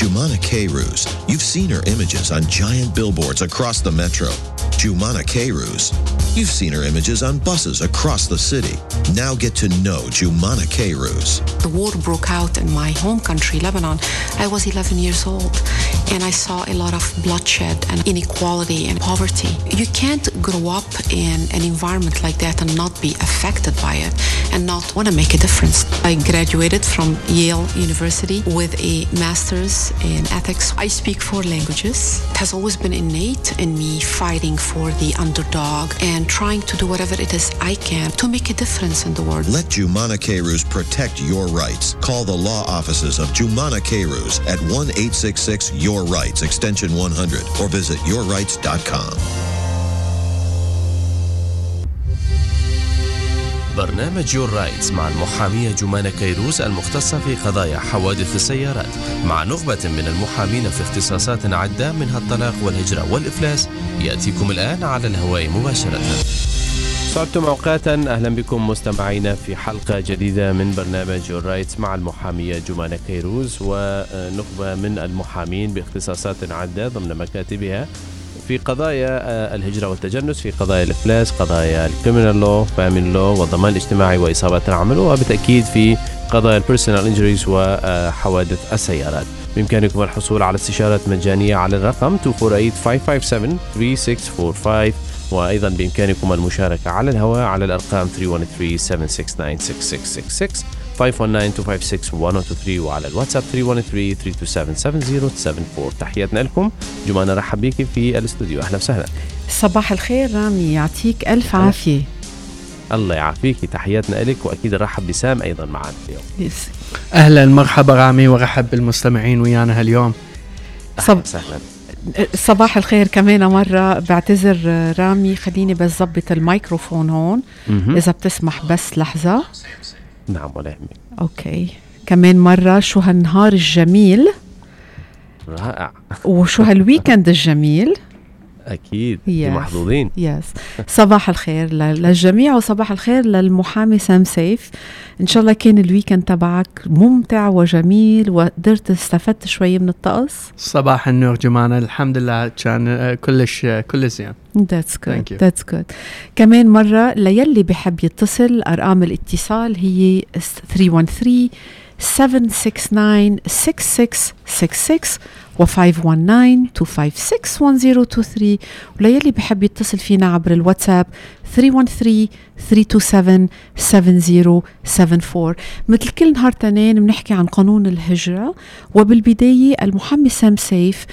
Jumana K-Ruse. You've seen her images on giant billboards across the metro. Jumana K-Ruse. You've seen her images on buses across the city. Now get to know Jumana K-Ruse. The war broke out in my home country, Lebanon. I was 11 years old and I saw a lot of bloodshed and inequality and poverty. You can't grow up in an environment like that and not be affected by it and not want to make a difference. I graduated from Yale University with a master's in ethics. I speak four languages. It has always been innate in me fighting for the underdog and trying to do whatever it is I can to make a difference in the world. Let Jumana Kayrouz protect your rights. Call the law offices of Jumana Kayrouz at 1-866-YOUR RIGHTS, extension 100, or visit yourrights.com. برنامج Your Rights مع المحامية جمانة كيروز المختصة في قضايا حوادث السيارات مع نخبة من المحامين في اختصاصات عدة منها الطلاق والهجرة والإفلاس. يأتيكم الآن على الهواء مباشرة. صعبتم أوقاتا. أهلا بكم مستمعينا في حلقة جديدة من برنامج Your Rights مع المحامية جمانة كيروز ونخبة من المحامين باختصاصات عدة ضمن مكاتبها. في قضايا الهجرة والتجنس في قضايا الإفلاس قضايا ال criminal law family law والضمان الاجتماعي وإصابات العمل وبالتأكيد في قضايا ال personal injuries وحوادث السيارات. بإمكانكم الحصول على استشارات مجانية على الرقم 248-557-3645 وأيضا بإمكانكم المشاركة على الهواء على الأرقام 313-769-6666 519-256-1023 وعلى الواتساب 313-327-7074 تحياتنا لكم جمانة رحب بيكي في الاستوديو أهلا وسهلا صباح الخير رامي يعطيك ألف عافية الله يعافيكي تحياتنا لك وأكيد نرحب بسام أيضا معنا اليوم يس. أهلا مرحبا رامي ورحب بالمستمعين ويانا هاليوم صب... وسهلا صباح الخير كمان مرة بعتذر رامي خليني بس ظبط الميكروفون هون مهم. إذا بتسمح بس لحظة نعم ولا يهمك. Okay. كمان مرة شو هالنهار الجميل؟ رائع. وشو هال weekend الجميل؟ أكيد Yes. محظوظين. yes صباح الخير للجميع وصباح الخير للمحامي سام سيف. إن شاء الله كان ال weekend تبعك ممتع وجميل وقدرت استفدت شوي من الطقس. صباح النور جمانة الحمد لله كان آه، كلش آه، كل زين. That's good. That's good. كمان مرة ليلي بحب يتصل أرقام الاتصال هي 313 769 6666 و 519 256 1023 وليلي بحب يتصل فينا عبر الواتساب 313 327 7074 مثل كل نهار تنين بنحكي عن قانون الهجرة وبالبداية المحامي سام سيف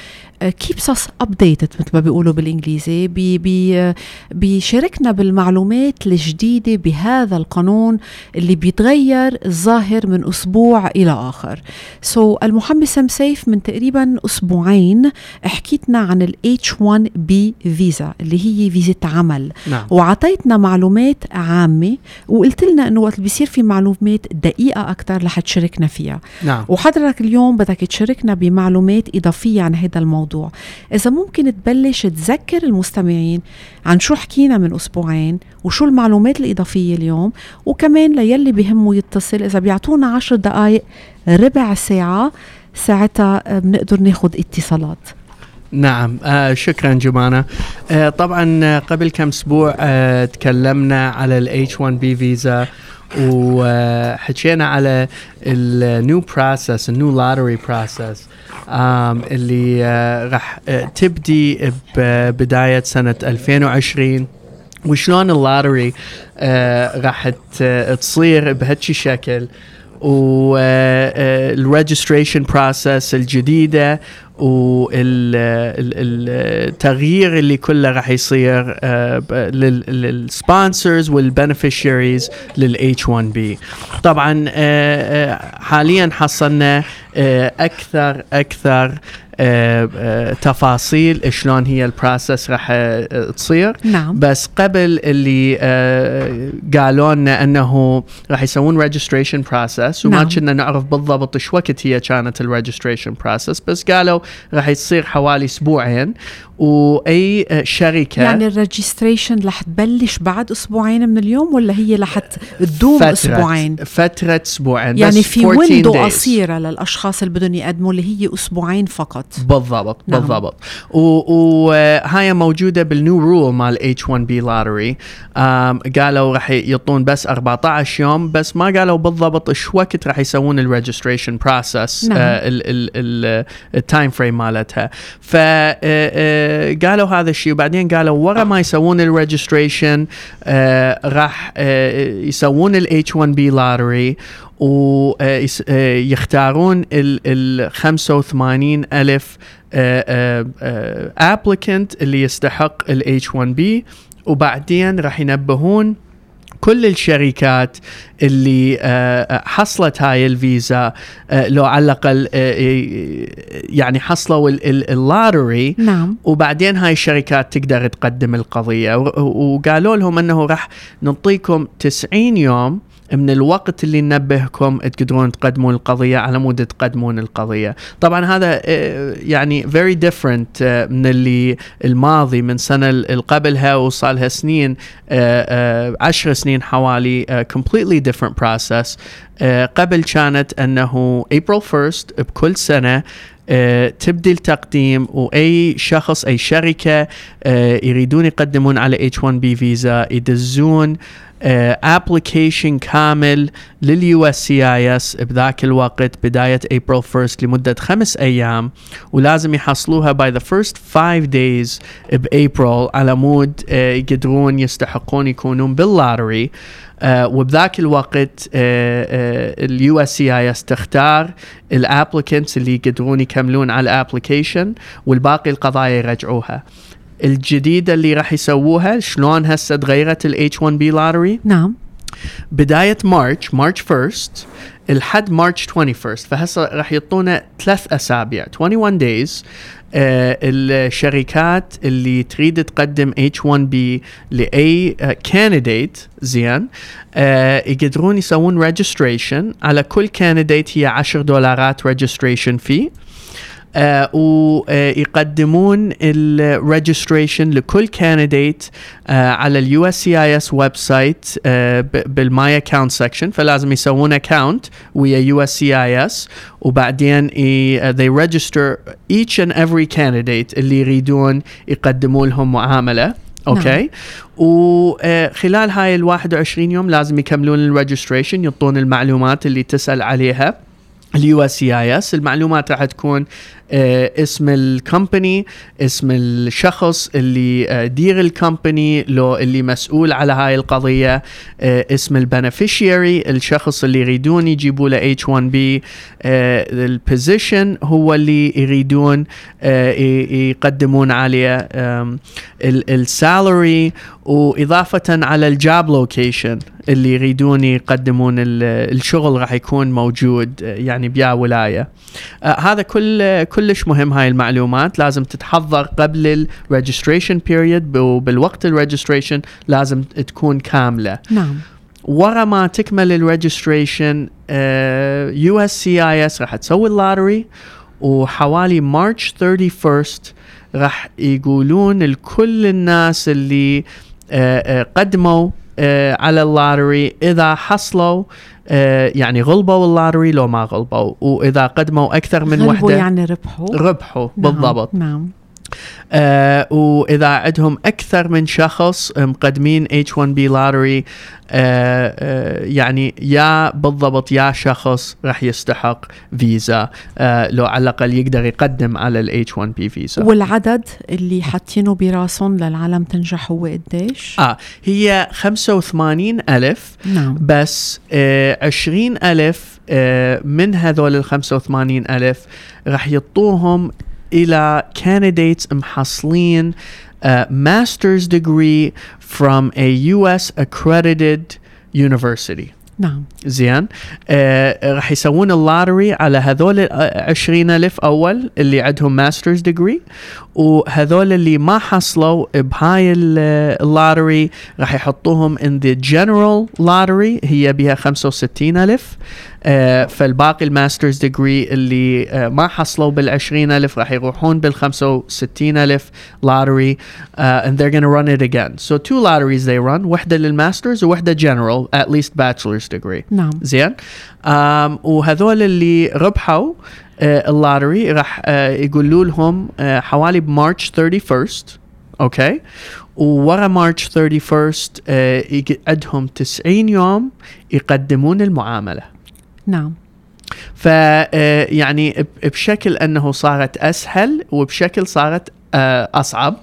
uh, keeps us updated مثل ما بيقولوا بالإنجليزي. بي بي بيشاركنا بالمعلومات الجديدة بهذا القانون اللي بيتغير الظاهر من أسبوع إلى آخر. so so, المحامي سام سيف من تقريبا أسبوعين حكيتنا عن ال H1B فيزا اللي هي فيزا عمل. نعم. وعطيتنا معلومات عامة وقلت لنا إنه وقت بيصير في معلومات دقيقة أكثر رح تشاركنا فيها. نعم. وحضرتك اليوم بدك تشاركنا بمعلومات إضافية عن هذا الموضوع. إذا ممكن تبلش تذكر المستمعين عن شو حكينا من أسبوعين وشو المعلومات الإضافية اليوم وكمان ليلي بهمه يتصل إذا بيعطونا عشر دقايق ربع ساعة ساعتها آه، بنقدر ناخد اتصالات. نعم آه شكرا جمانة. آه طبعا آه، قبل كم أسبوع آه تكلمنا على ال H1B فيزا وحكينا على ال new process ال new lottery process اللي آه راح آه تبدي ببداية سنة 2020 وشلون ال lottery آه راح تصير بهالشي شكل؟ وال registration process الجديدة والتغيير اللي كله راح يصير لل sponsors وال beneficiaries لل H1B طبعا آه، آه، حاليا حصلنا أكثر أكثر آه، آه، تفاصيل شلون هي ال process راح آه، تصير. نعم. بس قبل اللي آه قالوا لنا إنه راح يسوون registration process وما نعم. كنا نعرف بالضبط شو وقت هي كانت ال registration process بس قالوا راح يصير حوالي أسبوعين. وأي آه، شركة يعني ال registration رح تبلش بعد أسبوعين من اليوم ولا هي رح تدوم فترة أسبوعين فترة أسبوعين يعني في 14 window. قصيرة للأشخاص اللي بدهم يقدموا اللي هي أسبوعين فقط بالضبط نعم. بالضبط وهاي موجودة بال new rule مال H1B lottery قالوا راح يعطون بس 14 يوم بس ما قالوا بالضبط إيش وقت راح يسوون ال registration process. ال time frame مالتها فقالوا هذا الشيء. وبعدين قالوا ورا ما يسوون ال registration راح آه، يسوون ال H1B lottery ويختارون ال 85 ألف applicant اللي يستحق ال H1B وبعدين راح ينبهون كل الشركات اللي آه، حصلت هاي الفيزا آه، لو على الأقل آه، يعني حصلوا ال- ال- ال lottery. نعم. وبعدين هاي الشركات تقدر تقدم القضية. و- وقالوا لهم أنه راح نعطيكم 90 يوم من الوقت اللي ننبهكم تقدرون تقدمون القضية على مود تقدمون القضية. طبعا هذا آه، يعني very different آه، من اللي الماضي من سنة اللي قبلها وصالها سنين آه، عشر سنين حوالي completely different process. قبل كانت أنه April 1st بكل سنة آه، تبدي التقديم وأي شخص أي شركة آه، يريدون يقدمون على H1B فيزا يدزون application كامل لل USCIS بذاك الوقت بداية ابريل 1 لمدة خمس أيام ولازم يحصلوها by the first 5 days ب April على مود آه، يقدرون يستحقون يكونون بال lottery. آه وبذاك الوقت ال USCIS تختار ال applicants اللي يقدرون يكملون على ال application والباقي القضايا يرجعوها. الجديدة اللي راح يسووها شلون هسه تغيرت ال H1B lottery نعم. بداية March March 1 لحد March 21 فهسه راح يعطونا ثلاث أسابيع 21 days آه الشركات اللي تريد تقدم H1B لأي candidate زين آه يقدرون يسوون registration على كل candidate هي 10 دولارات registration fee آه ويقدمون ال registration لكل candidate آه على اليو اس سي اي اس ويب سايت بال my account section فلازم يسوون اكونت ويا يو اس سي اي اس وبعدين they register each and every candidate اللي يريدون يقدموا لهم معاملة. Okay؟ وخلال هاي ال 21 يوم لازم يكملون ال registration يعطون المعلومات اللي تسأل عليها. ال USCIS المعلومات راح تكون آه اسم ال company اسم الشخص اللي آه مدير ال company لو اللي مسؤول على هاي القضية. آه اسم ال beneficiary الشخص اللي يريدون يجيبوا له H1B ال position هو اللي يريدون آه يقدمون عليه. ال salary وإضافة على ال job location اللي يريدون يقدمون ال- الشغل راح يكون موجود آه، يعني بيا ولاية. آه هذا كل كلش مهم هاي المعلومات. لازم تتحضر قبل ال registration period وبالوقت ال registration لازم تكون كاملة. نعم. ورا ما تكمل ال registration يو اس سي اي اس راح تسوي ال lottery وحوالي March 31 راح يقولون لكل الناس اللي آه، آه، قدموا على ال lottery إذا حصلوا آه، يعني غلبوا ال lottery لو ما غلبوا وإذا قدموا أكثر من وحدة يعني ربحوا؟ ربحوا نعم، بالضبط. نعم. آه وإذا عندهم أكثر من شخص مقدمين H1B lottery آه آه يعني يا بالضبط يا شخص راح يستحق فيزا آه لو على الأقل يقدر يقدم على ال H1B فيزا والعدد اللي حاطينه براسهم للعالم تنجح هو قديش؟ آه هي 85 ألف نعم بس آه 20 ألف آه من هذول ال 85 ألف راح يعطوهم إلى candidates محصلين آه master's degree from a US accredited university. نعم. زين. آه راح يسوون ال lottery على هذول ال 20 ألف أول اللي عندهم master's degree وهذول اللي ما حصلوا بهاي ال- ال lottery راح يحطوهم in the general lottery. هي بها 65 ألف. آه، فالباقي ال master's degree اللي آه، ما حصلوا بال 20000 راح يروحون بال 65000 lottery uh, and they're going to run it again. So two lotteries they run واحدة لل master's وواحدة general at least bachelor's degree. نعم زين um, وهذول اللي ربحوا آه ال lottery راح آه يقولوا لهم آه حوالي ب March 31st okay وورا March 31st آه يقعدهم 90 يوم يقدمون المعاملة نعم. ف آه، يعني بشكل أنه صارت أسهل وبشكل صارت آه، أصعب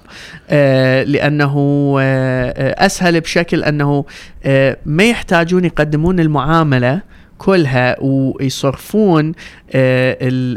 آه، لأنه أسهل بشكل أنه ما يحتاجون يقدمون المعاملة كلها ويصرفون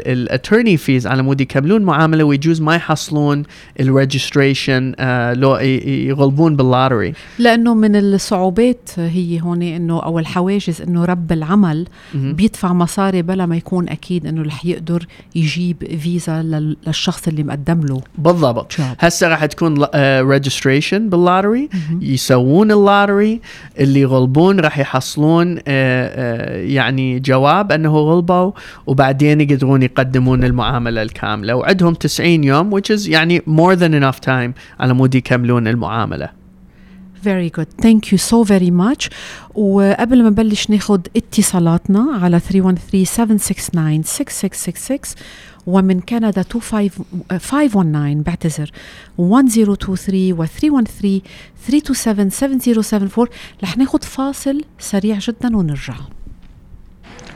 ال attorney fees على مود يكملون معاملة ويجوز ما يحصلون ال registration لو ي- يغلبون بال lottery لأنه من الصعوبات هي هون إنه أو الحواجز إنه رب العمل بيدفع مصاري بلا ما يكون أكيد إنه رح يقدر يجيب فيزا لل- للشخص اللي مقدم له. بالضبط. هسه راح تكون registration بال lottery يسوون ال lottery اللي يغلبون راح يحصلون آه، آه، يعني جواب أنه غلبوا وبعدين يقدرون يقدمون المعاملة الكاملة وعندهم 90 يوم which is يعني more than enough time على مود يكملون المعاملة Very good. Thank you so very much. وقبل ما نبلش ناخد اتصالاتنا على 313-769-6666 ومن كندا 25 519 بعتذر 1023 و 313 327 7074 رح ناخد فاصل سريع جدا ونرجع.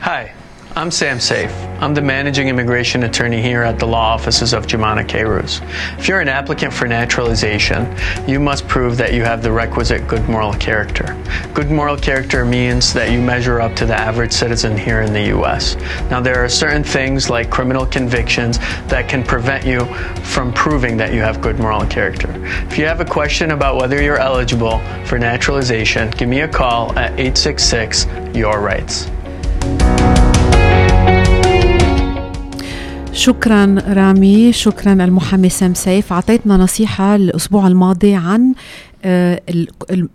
Hi, I'm Sam Safe. I'm the managing immigration attorney here at the law offices of Jumana Keirus. If you're an applicant for naturalization, you must prove that you have the requisite good moral character. Good moral character means that you measure up to the average citizen here in the US. Now, there are certain things like criminal convictions that can prevent you from proving that you have good moral character. If you have a question about whether you're eligible for naturalization, give me a call at 866 Your Rights. شكرا رامي شكرا المحامي سام سيف. أعطيتنا نصيحة الأسبوع الماضي عن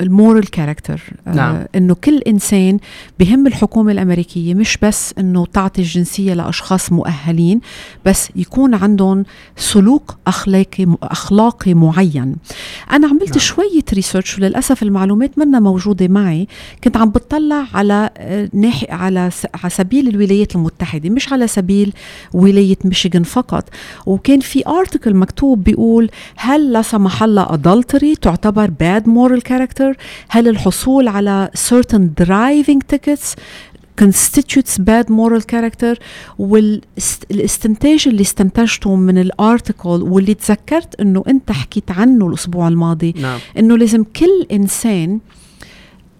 المورال كاركتر نعم. إنه كل إنسان بهم الحكومة الأمريكية مش بس إنه تعطي الجنسية لأشخاص مؤهلين بس يكون عندهم سلوك أخلاقي أخلاقي معين أنا عملت نعم. شوية ريسيرش وللأسف المعلومات منا موجودة معي كنت عم بتطلع على آه، ناحية على على سبيل الولايات المتحدة مش على سبيل ولاية ميشيغان فقط وكان في ارتكل مكتوب بيقول هل لا سمح الله adultery تعتبر bad moral character? هل الحصول على certain driving tickets constitutes bad moral character? والاستنتاج اللي استنتجته من الارتكل واللي تذكرت إنه أنت حكيت عنه الأسبوع الماضي نعم. إنه لازم كل إنسان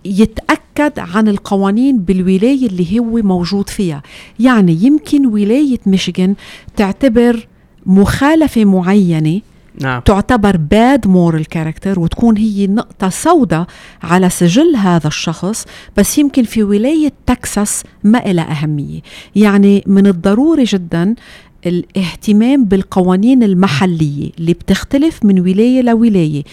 يتأكد عن القوانين بالولاية اللي هو موجود فيها. يعني يمكن ولاية ميشيغان تعتبر مخالفة معينة نعم. تعتبر bad moral character وتكون هي نقطة سوداء على سجل هذا الشخص بس يمكن في ولاية تكساس ما لها أهمية. يعني من الضروري جدا الاهتمام بالقوانين المحلية اللي بتختلف من ولاية لولاية.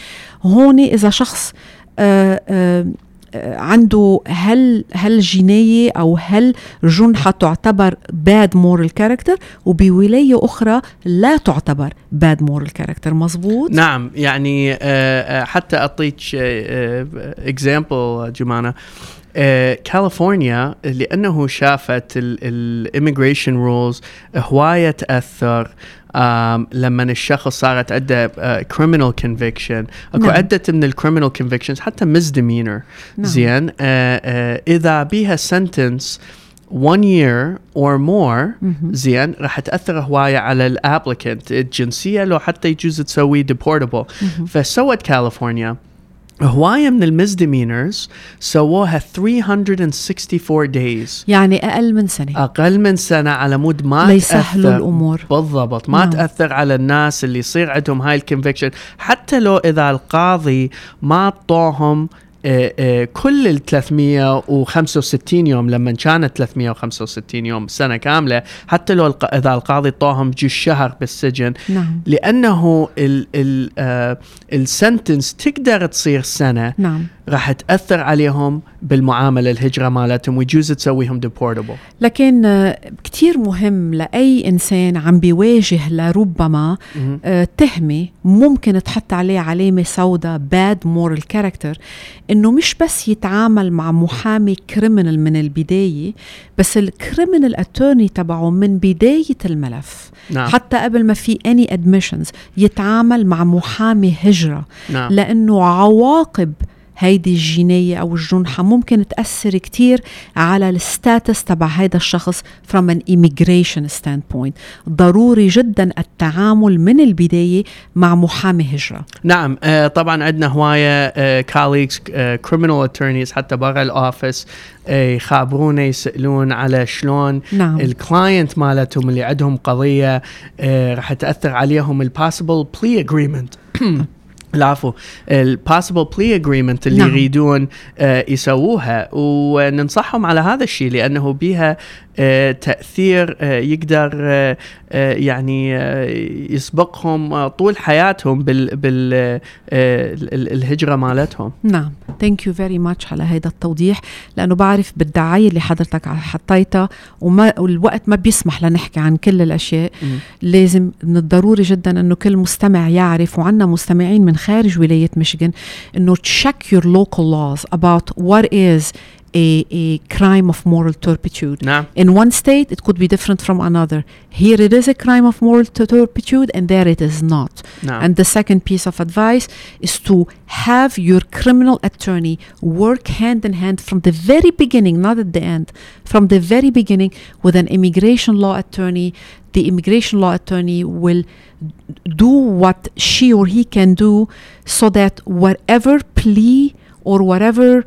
هون إذا شخص آه آه آه، عنده هل هل جنايه أو هل جنحه تعتبر bad moral character وبولاية أخرى لا تعتبر bad moral character مزبوط نعم يعني آه، آه، حتى أعطيك example جمانه آه، كاليفورنيا لأنه شافت ال immigration rules هواية تأثر آم، لما الشخص صارت عنده criminal conviction أكو نعم. عدة من ال criminal convictions حتى misdemeanor. نعم. زين. آه، آه، إذا بيها sentence one year or more زين راح تأثر هوايه على ال applicant الجنسية لو حتى يجوز تسوي deportable. فسوت كاليفورنيا هوايه من ال misdemeanors سووها 364 days يعني أقل من سنة. أقل من سنة على مود ما ليسهلوا تأثر. الأمور. بالضبط. ما نعم. تأثر على الناس اللي يصير عندهم هاي ال conviction حتى لو إذا القاضي ما أعطوهم آه، كل ال 365 يوم لما كانت 365 يوم سنة كاملة حتى لو إذا القاضي اعطوهم جي شهر بالسجن نعم. لأنه ال ال آه ال sentence تقدر تصير سنة نعم. راح تأثر عليهم بالمعاملة الهجرة مالتهم ويجوز تسويهم deportable لكن آه، كتير مهم لأي إنسان عم بيواجه لربما آه، تهمة ممكن تحط عليه علامة سوداء bad moral character إنه مش بس يتعامل مع محامي criminal من البداية بس ال criminal attorney تبعه من بداية الملف. نعم. حتى قبل ما في any admissions يتعامل مع محامي هجرة. نعم. لأنه عواقب هيدي الجناية أو الجنحة ممكن تأثر كتير على ال status تبع هيدا الشخص from an immigration standpoint. ضروري جدا التعامل من البداية مع محامي هجرة. نعم آه طبعا عندنا هواية آه colleagues آه criminal attorneys حتى برا ال office آه يخابرونا يسألون على شلون نعم. ال client مالتهم اللي عندهم قضية راح تأثر عليهم ال possible plea agreement العفو ال possible plea agreement اللي نعم. يريدون آه يسووها وننصحهم على هذا الشيء لأنه بها تأثير آه يقدر آه آه يعني آه يسبقهم آه طول حياتهم بال بال آه ال- ال- الهجرة مالتهم. نعم. thank you very much على هذا التوضيح لأنه بعرف بالدعاية اللي حضرتك حطيتها وما والوقت ما بيسمح لنحكي عن كل الأشياء. مم. لازم من الضروري جدا أنه كل مستمع يعرف وعندنا مستمعين من خارج ولاية ميشيغان إنه check your local laws about what is a, a crime of moral turpitude. In one state, it could be different from another. Here it is a crime of moral turpitude, and there it is not. And the second piece of advice is to have your criminal attorney work hand in hand from the very beginning, not at the end, from the very beginning with an immigration law attorney. The immigration law attorney will do what she or he can do so that whatever plea or whatever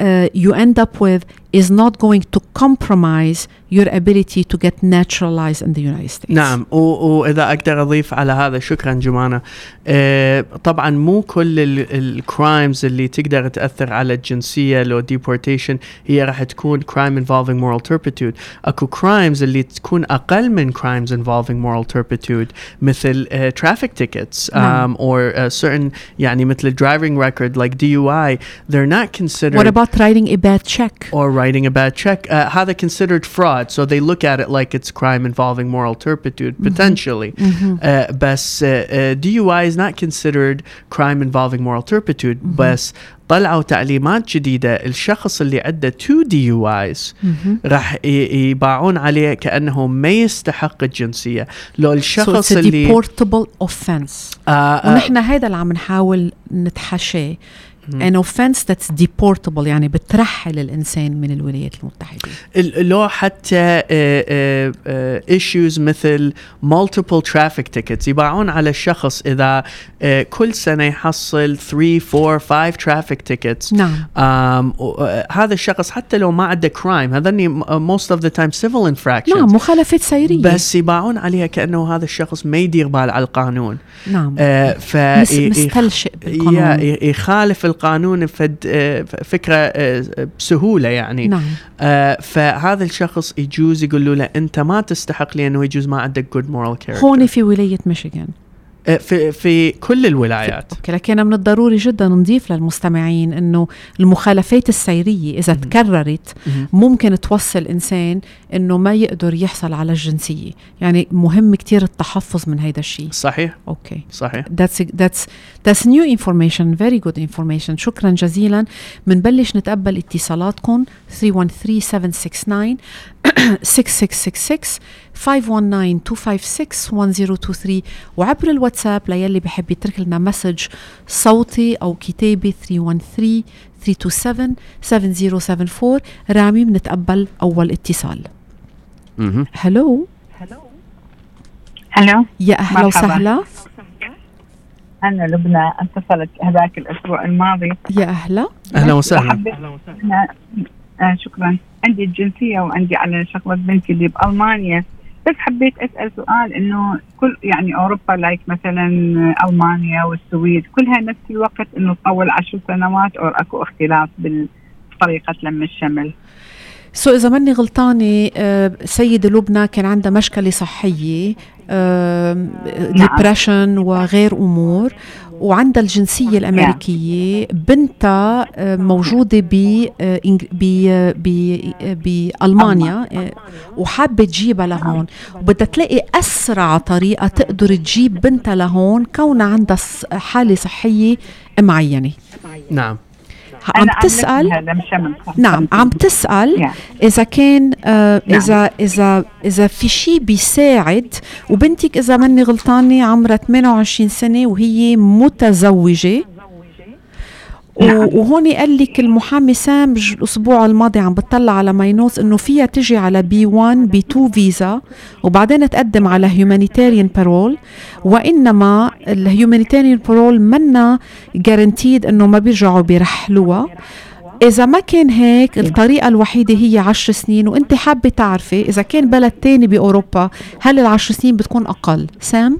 uh, you end up with is not going to compromise your ability to get naturalized in the United States. نعم و- واذا اقدر اضيف على هذا شكرا جمانه آه طبعا مو كل الكرايمز اللي تقدر تاثر على الجنسيه لو ديبورتيشن هي راح تكون crime involving moral turpitude اكو كرايمز اللي تكون اقل من crimes involving moral turpitude مثل uh, traffic tickets نعم. um, or uh, certain يعني مثل driving record like DUI they're not considered What about writing a bad check? or writing a bad check. Uh, هذا considered fraud, so they look at it like it's crime involving moral turpitude potentially. Uh, بس uh, uh, DUI is not considered crime involving moral turpitude. بس طلعوا تعليمات جديدة الشخص اللي عنده two DUIs راح ي- يباعون عليه كأنه ما يستحق الجنسية لو So الشخص it's a اللي deportable offense. آه آه ونحن هذا اللي عم نحاول نتحاشاه. An offense that's deportable يعني بترحل الإنسان من الولايات المتحدة. ال- لو حتى ايشوز مثل multiple traffic tickets يباعون على الشخص إذا آه، كل سنة يحصل 3 4 5 traffic tickets نعم. هذا الشخص حتى لو ما عنده crime هذني most of the time civil infractions نعم مخالفات سيرية. بس يباعون عليها كأنه هذا الشخص ما يدير بال على القانون نعم. آه ف مستلشق بالقانون. يخالف القانون فد آه، فكرة آه، بسهولة يعني نعم. آه فهذا الشخص يجوز يقولوا له أنت ما تستحق لأنه يجوز ما عندك good moral character هون في ولاية ميشيغان. في في كل الولايات. أوكي لكن من الضروري جدا نضيف للمستمعين إنه المخالفات السيرية إذا تكررت. ممكن توصل إنسان إنه ما يقدر يحصل على الجنسية. يعني مهم كتير التحفظ من هيدا الشيء. صحيح. أوكي. صحيح. That's that's that's new information. Very good information. شكرا جزيلا. بنبلش نتقبل اتصالاتكم. 313 769 6666 519-256-1023 وعبر الواتساب ليلي بحب يترك لنا message صوتي أو كتابي 313-327-7074 رامي بنتقبل أول اتصال. هلو هلو يا أهلا مرحبا. وسهلا. أنا لبنى اتصلت هذاك الأسبوع الماضي. يا أهلا. أهلا وسهلا. وحبيت أنا آه شكرا. عندي الجنسية وعندي على شغلة بنتي اللي بألمانيا. بس حبيت أسأل سؤال إنه كل يعني أوروبا لايك مثلا ألمانيا والسويد كلها نفس الوقت إنه تطول عشر سنوات أو أكو اختلاف بالطريقة لم الشمل. so إذا ماني غلطانة آه، سيدة لبنى كان عندها مشكلة صحية depression وغير أمور. وعندها الجنسية الأمريكية بنتها آه، موجودة ب آه، بألمانيا وحابة تجيبها لهون. وبدها تلاقي أسرع طريقة تقدر تجيب بنتها لهون كونها عندها حالة صحية معينة. نعم. عم تسأل؟ نعم عم تسأل إذا كان آه نعم. إذا إذا إذا في شيء بيساعد وبنتك إذا ماني غلطانة عمرها 28 سنة وهي متزوجة نعم. وهون قال لك المحامي سام الأسبوع الماضي عم بتطلع على my notes إنه فيها تجي على B1 B2 visa وبعدين تقدم على humanitarian parole وإنما ال humanitarian parole منا guaranteed إنه ما بيرجعوا بيرحلوها إذا ما كان هيك الطريقة الوحيدة هي عشر سنين وأنت حابة تعرفي إذا كان بلد تاني بأوروبا هل العشر سنين بتكون أقل سام؟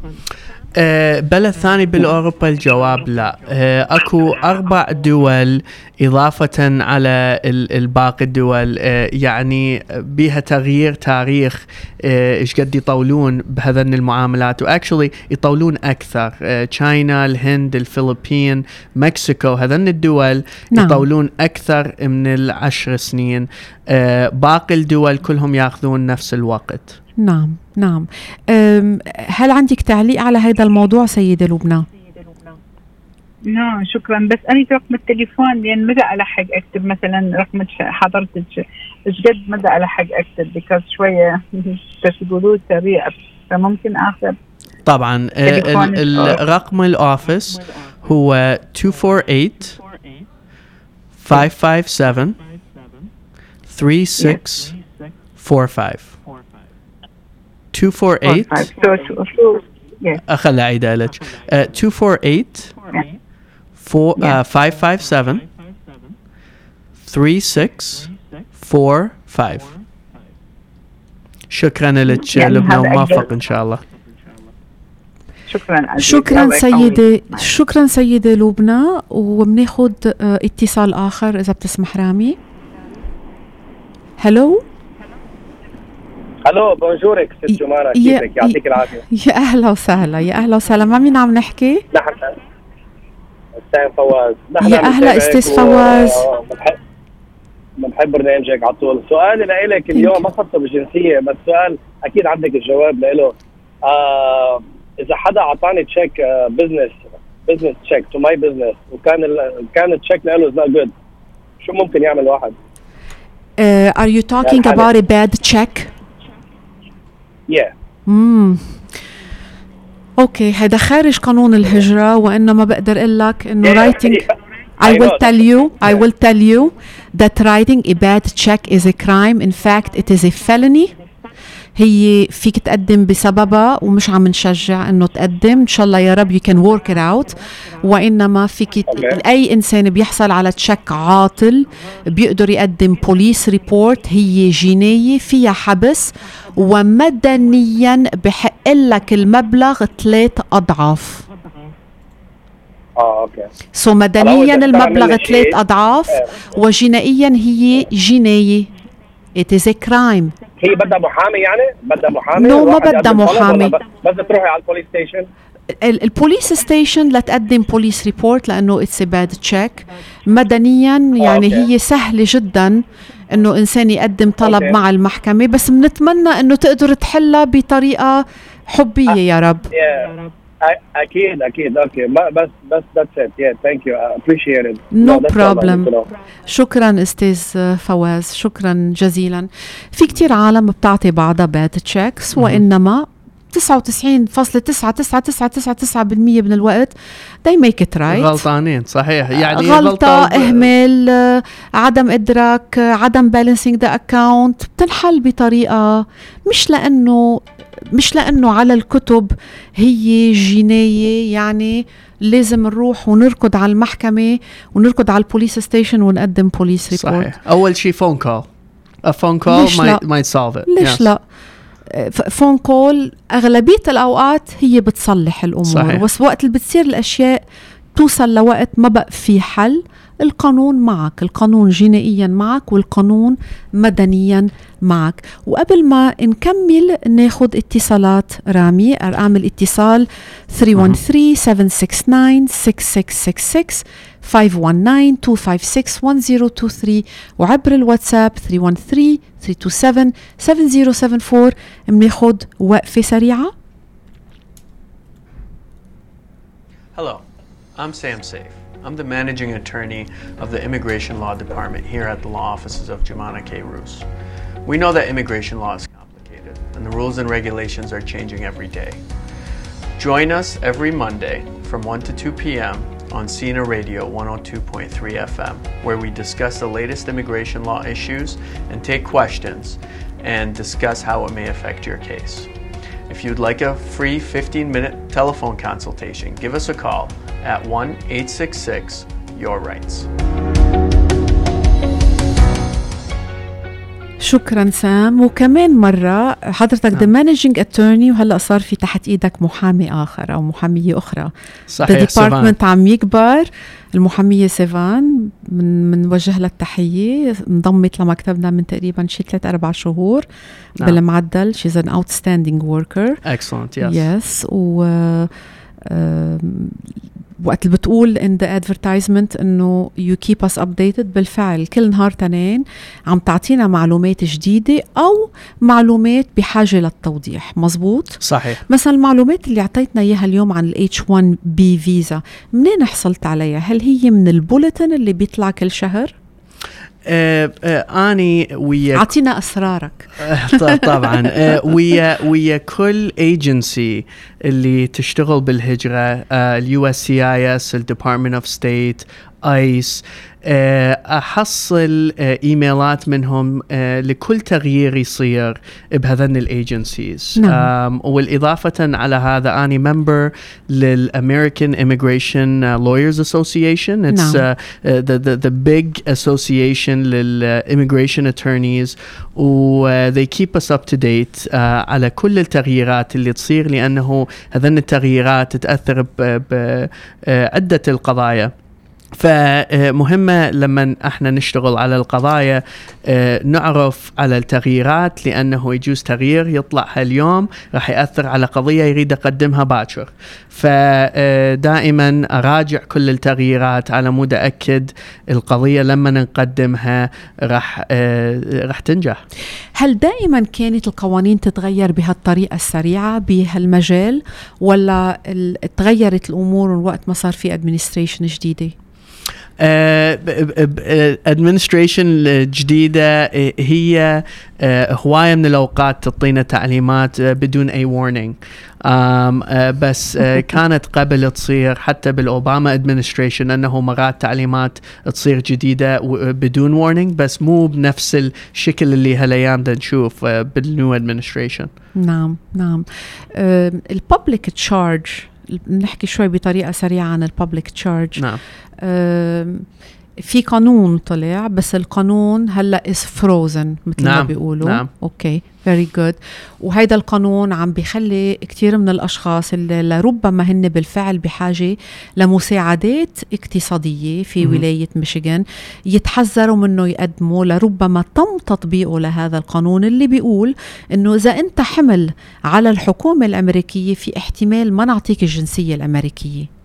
أه بلد ثاني بالأوروبا الجواب لا. أه أكو أربع دول إضافة على الباقي الدول. أه يعني بها تغيير تاريخ. آه، إيش قد يطولون بهذن المعاملات. وأكشلي يطولون أكثر. تشاينا آه، الهند الفلبين مكسيكو هذن الدول نعم. يطولون أكثر من العشر سنين. آه، باقي الدول كلهم ياخذون نفس الوقت. نعم نعم. هل عندك تعليق على هذا الموضوع سيدة لبنى؟ نعم شكرا. بس أنا رقم التليفون لأن مدى الحق أكتب مثلا رقم حضرتك إيش قد مدى الحق أكتب بكاز شوية تقولوا سريع. فممكن اخذ طبعا الرقم الأوفيس هو 248 557 3645 248 أخلي أعيدها لك. 248 557 3645 شكرا لك لبنى وموفق إن شاء الله. شكرا شكرا سيدة شكرا سيدة لبنى وبناخذ آه، اتصال آخر إذا بتسمح رامي. هلو ألو بونجورك ست جمانة كيفك يعطيك العافية يا أهلا وسهلا يا أهلا وسهلا. مع مين عم نحكي؟ نحن. أستاذ فواز. نحن يا أهلا أستاذ فواز. بنحب برنامجك على طول. سؤالي لإلك اليوم ما خصه بالجنسية بس سؤال أكيد عندك الجواب له آه إذا حدا أعطاني check business business check to my business وكان كان ال check له is good شو ممكن يعمل واحد؟ Uh, are you talking يعني about a bad check? Yeah. امم اوكي هذا خارج قانون الهجرة وانما بقدر اقول لك انه writing I will tell you I will tell you that writing a bad check is a crime in fact it is a felony هي فيك تقدم بسببها ومش عم نشجع إنه تقدم. إن شاء الله يا رب you can work it out وإنما فيك. أي إنسان بيحصل على check عاطل بيقدر يقدم police report هي جنايه فيها حبس. ومدنيا بحق لك المبلغ ثلاث أضعاف. آه okay. so مدنيا المبلغ ثلاث أضعاف إيه. وجنائيا هي جنايه it is a crime. هي بدها محامي يعني بدها محامي no no, ما بدها محامي بس تروحي على ال police station ال police station لتقدم police report لأنه it's bad check مدنيا يعني okay. هي سهلة جدا إنه إنسان يقدم طلب okay. مع المحكمة بس بنتمنى إنه تقدر تحلها بطريقة حبية يا رب yeah. أكيد أكيد. okay. بس بس that's it yeah thank you appreciate it no problem شكرا أستاذ فواز. شكرا جزيلا. في كتير عالم بتعطي بعضها bad checks وإنما 99.9999% من الوقت. They make it right. غلطانين صحيح. يعني غلطة إهمال عدم إدراك عدم balancing the account بتنحل بطريقة مش لأنه مش لأنه على الكتب هي جناية يعني لازم نروح ونركض على المحكمة ونركض على ال police station ونقدم police report صحيح. أول شيء phone call a phone call might, might solve it. ليش yes. لا؟ phone call أغلبية الأوقات هي بتصلح الأمور. صحيح. بس وقت اللي بتصير الأشياء توصل لوقت ما بقى في حل القانون معك القانون جنائيا معك والقانون مدنيا معك. وقبل ما نكمل ناخد اتصالات رامي أرقام الاتصال 313 769 6666 519 256 1023 وعبر الواتساب 313 327 7074 بناخد وقفة سريعة Hello, I'm Sam Safe. I'm the managing attorney of the Immigration Law Department here at the law offices of Jumana K. Roos. We know that immigration law is complicated and the rules and regulations are changing every day. Join us every Monday from 1 to 2 p.m. on Cena Radio 102.3 FM, where we discuss the latest immigration law issues and take questions and discuss how it may affect your case. If you'd like a free 15 minute telephone consultation, give us a call at 1 866 Your Rights. شكرا سام. وكمان مرة حضرتك the managing attorney وهلأ صار في تحت إيدك محامي آخر أو محامية أخرى. صحيح ال department عم يكبر المحامية سيفان منوجه لها التحية. انضمت لمكتبنا من تقريبا شي ثلاث أربع شهور نعم. بالمعدل. she's an outstanding worker excellent yes yes و وقت اللي بتقول in the advertisement إنه you keep us updated بالفعل. كل نهار تنين عم تعطينا معلومات جديدة أو معلومات بحاجة للتوضيح. مزبوط؟ صحيح. مثلا المعلومات اللي أعطيتنا إياها اليوم عن ال H1B فيزا منين حصلت عليها؟ هل هي من ال bulletin اللي بيطلع كل شهر؟ آني ويا أعطينا أسرارك. طبعا. آه، ويا ويا كل ايجنسي اللي تشتغل بالهجرة ال USCIS ال Department of State ICE أحصل آه، إيميلات منهم آه، لكل تغيير يصير بهذن ال agencies نعم. والإضافة على هذا أني member لل American Immigration Lawyers Association. It's uh, uh, the, the the big association لل immigration attorneys. و they keep us up to date على كل التغييرات اللي تصير لأنه هذن التغييرات تأثر بعدة القضايا. فمهمة لما إحنا نشتغل على القضايا آه، نعرف على التغييرات لأنه يجوز تغيير يطلع هاليوم راح يأثر على قضية يريد أقدمها باكر فدائما أراجع كل التغييرات على مود أكد القضية لما نقدمها راح آه، راح تنجح هل دائما كانت القوانين تتغير بهالطريقة السريعة بهالمجال ولا تغيرت الأمور وقت ما صار في administration جديدة؟ administration جديده آه، هي آه، هواية من الأوقات تعطينا تعليمات آه، بدون أي آه، بس آه، كانت قبل تصير حتى بالأوباما administration أنه مرات تعليمات تصير جديدة بدون warning بس مو بنفس الشكل اللي هالأيام نشوف آه، بال new administration نعم نعم. ال public charge نحكي شوي بطريقة سريعة عن ال public charge نعم. في قانون طلع بس القانون هلا is frozen مثل ما نعم، بيقولوا نعم. okay very good وهيدا القانون عم بيخلي كثير من الأشخاص اللي لربما هن بالفعل بحاجة لمساعدات اقتصادية في مهم. ولاية ميشيغان يتحذروا منه يقدموا لربما تم تطبيقه لهذا القانون اللي بيقول إنه إذا أنت حمل على الحكومة الأمريكية في احتمال ما نعطيك الجنسية الأمريكية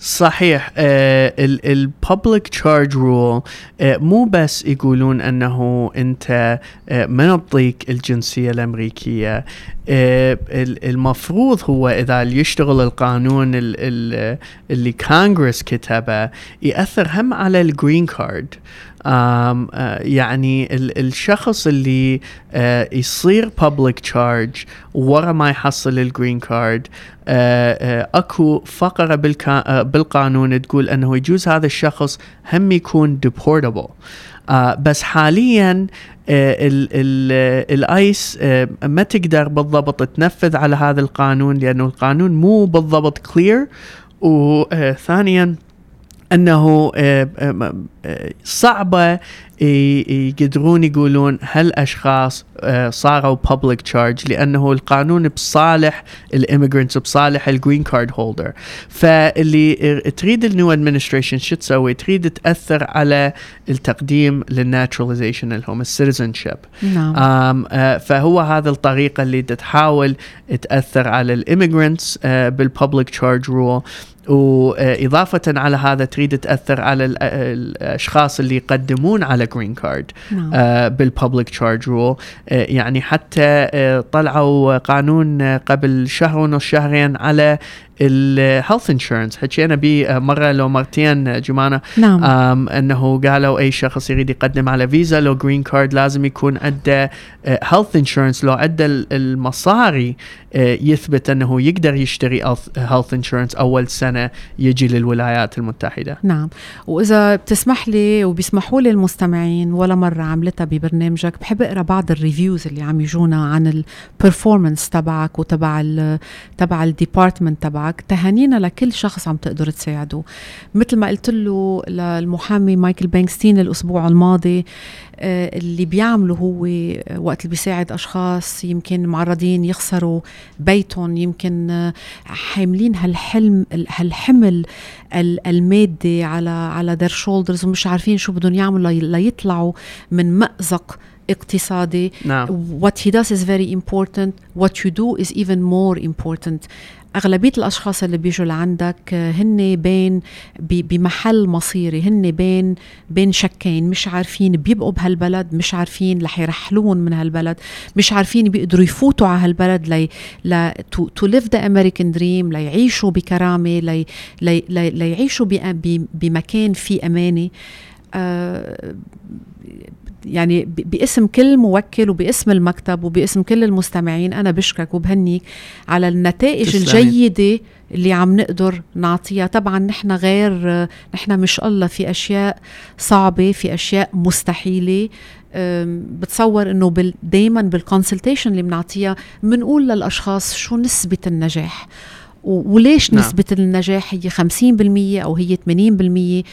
صحيح الببليك تشارج رول مو بس يقولون أنه أنت آه، ما نعطيك الجنسية الأمريكية آه، ال- المفروض هو إذا يشتغل القانون ال- ال- اللي كونغرس كتبه يأثر هم على ال green card يعني ال الشخص اللي آه يصير public charge ورا ما يحصل ال green card آه أكو فقرة بالقانون تقول إنه يجوز هذا الشخص هم يكون deportable. بس حاليا ال- ال- ال ICE ما تقدر بالضبط تنفذ على هذا القانون لأنه القانون مو بالضبط clear وثانيا أنه آه، آه، آه، صعبة يقدرون يقولون هالأشخاص صاروا public charge لأنه القانون بصالح ال immigrants بصالح ال green card holder فاللي تريد ال new administration شو تسوي؟ تريد تأثر على التقديم لل naturalization اللي هم ال citizenship نعم. فهو هذا الطريقة اللي تحاول تأثر على ال immigrants بال public charge rule وإضافة على هذا تريد تأثر على الأشخاص اللي يقدمون على green card. آه بال public charge rule يعني حتى آه طلعوا قانون قبل شهر ونص شهرين على ال health insurance حكينا به مرة لو مرتين جمانه نعم. إنه قالوا أي شخص يريد يقدم على فيزا لو green card لازم يكون عنده health insurance لو عنده المصاري آه، يثبت إنه يقدر يشتري health insurance أول سنة يجي للولايات المتحدة. نعم. وإذا بتسمح لي وبيسمحوا لي المستمعين ولا مرة عملتها ببرنامجك بحب أقرأ بعض ال reviews اللي عم يجونا عن ال performance تبعك وتبع تبع ال department تبعك. تبعك تهانينا لكل شخص عم تقدر تساعده. مثل ما قلت له للمحامي مايكل بانكستين الأسبوع الماضي آه، اللي بيعمله هو وقت اللي بيساعد أشخاص يمكن معرضين يخسروا بيتهم يمكن آه، حاملين هالحلم هالحمل المادي على على their shoulders ومش عارفين شو بدهم يعملوا ليطلعوا من مأزق اقتصادي. نعم. what he does is very important. What you do is even more important. أغلبية الأشخاص اللي بيجوا لعندك هن بين بمحل مصيري هن بين بين شكين مش عارفين بيبقوا بهالبلد مش عارفين رح يرحلون من هالبلد مش عارفين بيقدروا يفوتوا على هالبلد لي to live the American dream ليعيشوا بكرامة لي لي لي ليعيشوا بمكان فيه أمانة. آه يعني باسم كل موكل وباسم المكتب وباسم كل المستمعين أنا بشكرك وبهنيك على النتائج تسلمي. الجيدة اللي عم نقدر نعطيها. طبعا نحن غير نحن مش الله في أشياء صعبة في أشياء مستحيلة. بتصور إنه بال دائما بال consultation اللي بنعطيها بنقول للأشخاص شو نسبة النجاح. وليش نعم. نسبة النجاح هي 50% أو هي 80%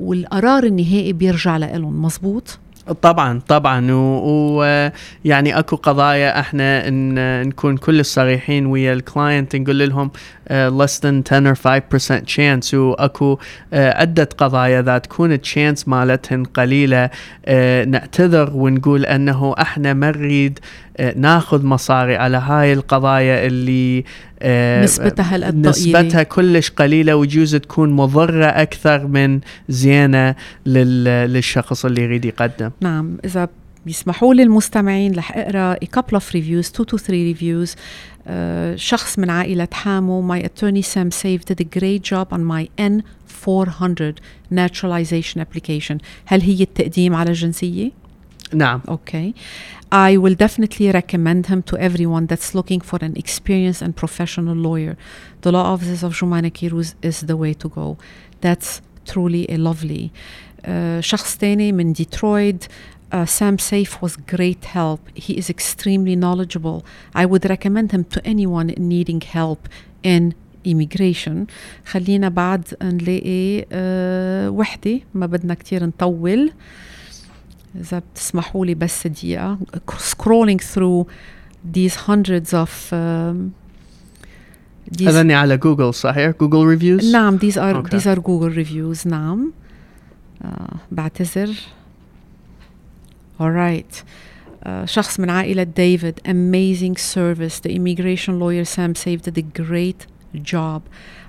والقرار النهائي بيرجع لهم مزبوط؟ طبعا طبعا ويعني أكو قضايا إحنا ان نكون كل الصريحين ويا ال client نقول لهم uh, less than 10 or 5% chance واكو uh, عدة قضايا ذات تكون التشانس مالتهن قليلة uh, نعتذر ونقول إنه إحنا ما نريد ناخذ مصاري على هاي القضايا اللي نسبتها هالقد نسبتها كلش قليلة ويجوز تكون مضرة أكثر من زينه للشخص اللي يريد يقدم. نعم إذا بيسمحوا لي المستمعين رح أقرأ a couple of reviews 2 to 3 reviews. uh, شخص من عائلة حامو my attorney Sam Safe did a great job on my N400 naturalization application. هل هي التقديم على الجنسية؟ نعم اوكي okay. I will definitely recommend him to everyone that's looking for an experienced and professional lawyer. The law offices of Jumana Kiruz is the way to go. That's truly a lovely. Uh, شخص تاني من Detroit uh, Sam Safe was great help. He is extremely knowledgeable. I would recommend him to anyone needing help in immigration خلينا بعد نلاقي uh, وحدة ما بدنا كتير نطول إذا بتسمحوا لي بس دقيقة scrolling through these hundreds of um, these هذني على جوجل صحيح؟ جوجل ريفيوز؟ نعم these are okay. these are Google reviews نعم uh, بعتذر alright uh, شخص من عائلة ديفيد amazing service the immigration lawyer Sam Safe did a great job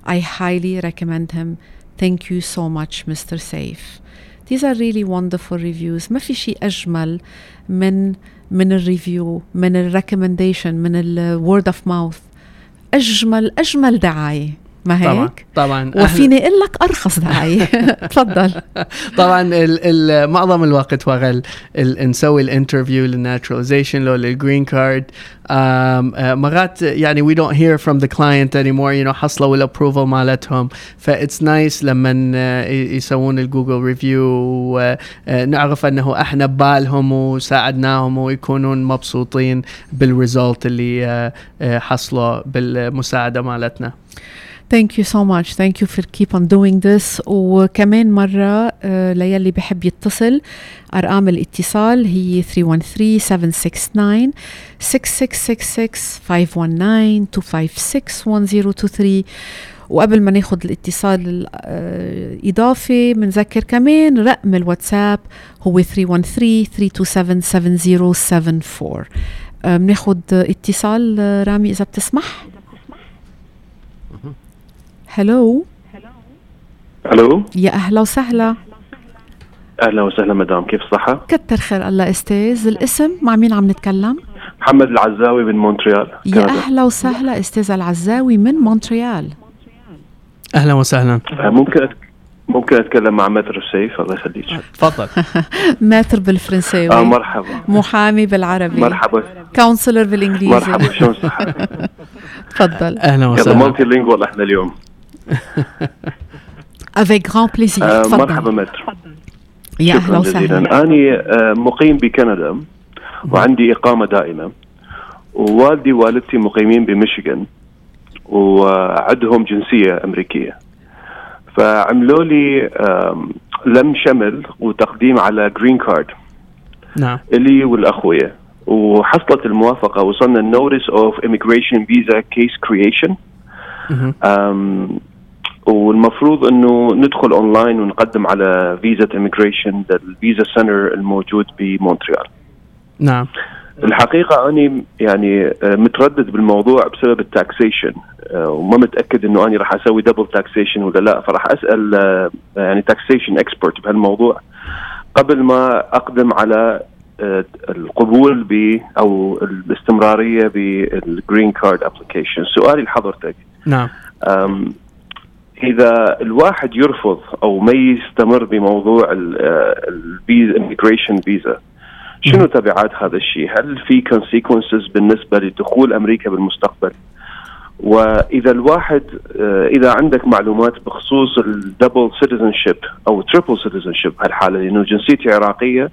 I highly recommend him thank you so much Mr. Safe these are really wonderful reviews. ما في شيء أجمل من من ال review من ال recommendation من ال word of mouth أجمل أجمل دعاية. ما هيك؟ طبعا. طبعا وفيني أقول لك أرخص دعاية. تفضل. طبعا ال ال معظم الوقت well نسوي ال interview لل naturalization لو لل green card مرات يعني we don't hear from the client anymore you know حصلوا ال approval مالتهم. that's nice لما يسوون ال Google review ونعرف إنه إحنا ببالهم وساعدناهم ويكونون مبسوطين بال result اللي حصلوا بالمساعدة مالتنا. Thank you so much. Thank you for keep on doing this. وكمان مرة آه، ليلي بحب يتصل أرقام الاتصال هي 313 769 6666 519 256 1023 وقبل ما ناخد الاتصال الإضافي بنذكر كمان رقم الواتساب هو 313 327 7074 آه، اتصال آه، رامي إذا بتسمح هلو ألو يا أهلا وسهلا. أهلا وسهلا مدام. كيف الصحة؟ كتر خير الله أستاذ الاسم مع مين عم نتكلم؟ محمد العزاوي من مونتريال يا كندا. أهلا وسهلا أستاذ العزاوي من مونتريال. أهلا وسهلا. آه، ممكن. ممكن أتكلم مع maître السيف؟ الله يخليك. تفضل. maître بالفرنساوي. آه مرحبا. محامي بالعربي. مرحبا. counselor بالإنجليزي. مرحبا. شلون صحتك؟ تفضل. أهلا وسهلا. multilingual إحنا اليوم. avec grand plaisir آه مرحبا تفضل maître يا أهلا وسهلا. اني آه مقيم بكندا وعندي إقامة دائمة ووالدي ووالدتي مقيمين بميشيغان وعندهم جنسية أمريكية. فعملوا لي لم شمل وتقديم على green card نعم. إلي والاخويا وحصلت الموافقة وصلنا ال notice of immigration visa case creation. والمفروض إنه ندخل اونلاين ونقدم على visa immigration لل visa center الموجود بمونتريال. نعم. الحقيقة أني يعني آه، متردد بالموضوع بسبب ال taxation وما متأكد إنه أني راح أسوي double taxation ولا لا. فراح أسأل آه، يعني taxation expert بهالموضوع. قبل ما أقدم على آه، القبول ب أو الاستمرارية بال green card application سؤالي لحضرتك نعم. إذا الواحد يرفض أو ما يستمر بموضوع ال immigration visa شنو تبعات هذا الشيء؟ هل في consequences بالنسبة لدخول أمريكا بالمستقبل؟ وإذا الواحد آه، إذا عندك معلومات بخصوص ال double citizenship أو triple citizenship هالحالة لأنه جنسيتي عراقية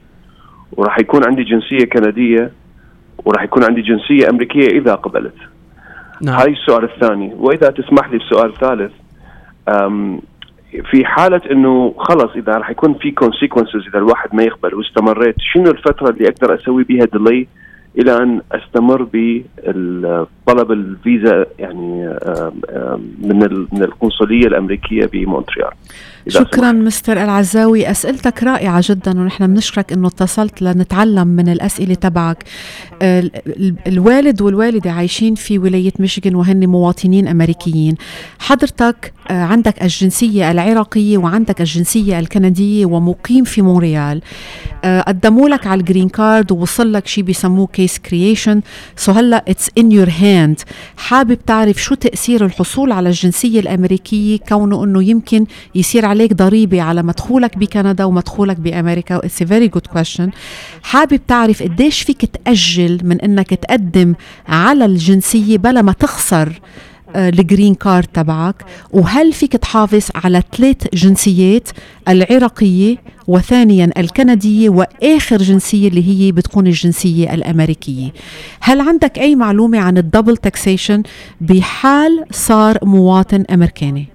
وراح يكون عندي جنسية كندية وراح يكون عندي جنسية أمريكية إذا قبلت. نعم هاي السؤال الثاني وإذا تسمح لي بسؤال ثالث في حالة إنه خلص إذا راح يكون في consequences إذا الواحد ما يقبل واستمريت شنو الفترة اللي أقدر أسوي بها delay إلى أن أستمر بطلب الفيزا يعني من ال- من القنصلية الأمريكية بمونتريال؟ شكرا مستر العزاوي. أسئلتك رائعة جدا ونحن بنشكرك إنه اتصلت لنتعلم من الأسئلة تبعك. ال- ال- الوالد والوالدة عايشين في ولاية ميشيغان وهن مواطنين أمريكيين. حضرتك آه، عندك الجنسية العراقية وعندك الجنسية الكندية ومقيم في مونريال. آه، قدموا لك على ال green card ووصل لك شيء بيسموه case creation so هلأ it's in your hand حابب تعرف شو تأثير الحصول على الجنسية الأمريكية؟ كونه إنه يمكن يصير عليك ضريبة على مدخولك بكندا ومدخولك بأمريكا. it's very good question حابب تعرف قديش فيك تأجل من إنك تقدم على الجنسية بلا ما تخسر آه، ال green card تبعك؟ وهل فيك تحافظ على ثلاث جنسيات العراقية وثانيا الكندية وآخر جنسية اللي هي بتكون الجنسية الأمريكية؟ هل عندك أي معلومة عن ال double taxation بحال صار مواطن أمريكاني؟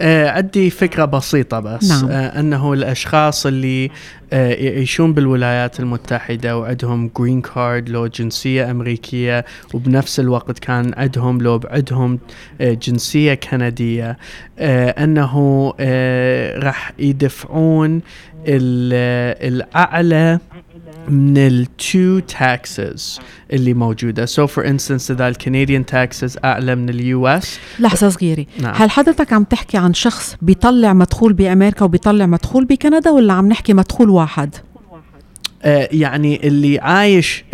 عندي فكرة بسيطة بس نعم. آه، أنه الأشخاص اللي آه، يعيشون بالولايات المتحدة وعندهم green card لو جنسية أمريكية وبنفس الوقت كان عندهم لو بعدهم آه، جنسية كندية آه، أنه آه، راح يدفعون ال- الأعلى من ال two taxes اللي موجودة. So for instance إذا ال Canadian taxes أعلى من ال US لحظة صغيرة. نعم. هل حضرتك عم تحكي عن شخص بيطلع مدخول بأمريكا وبيطلع مدخول بكندا ولا عم نحكي مدخول واحد؟ آه، يعني اللي عايش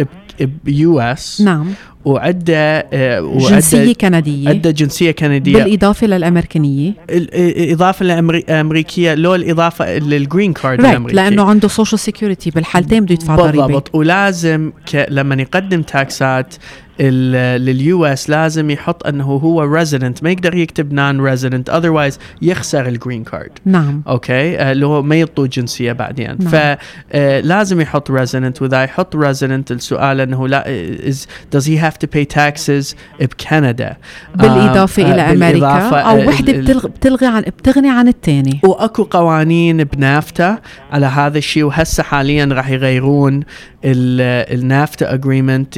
ب US نعم. آه، وعنده- جنسية كندية. عنده جنسية كندية. بالإضافة للأمريكانية بالإضافة للأمريكية لو بالإضافة لل green card right الأمريكي. لأنه عنده social security بالحالتين بده يدفع ضريبة. بالضبط. ولازم ك... لما يقدم تاكسات لل US لازم يحط أنه هو resident ما يقدر يكتب non-resident otherwise يخسر ال green card نعم. okay آه، اللي هو ما يعطوه جنسية بعدين. نعم. فلازم يحط resident وإذا يحط resident السؤال أنه لا is does he have to pay taxes بكندا بالإضافة آه إلى أمريكا. أو وحدة بتلغي, بتلغي عن بتغني عن الثاني وأكو قوانين ب NAFTA على هذا الشيء وهسه حاليا راح يغيرون ال NAFTA agreement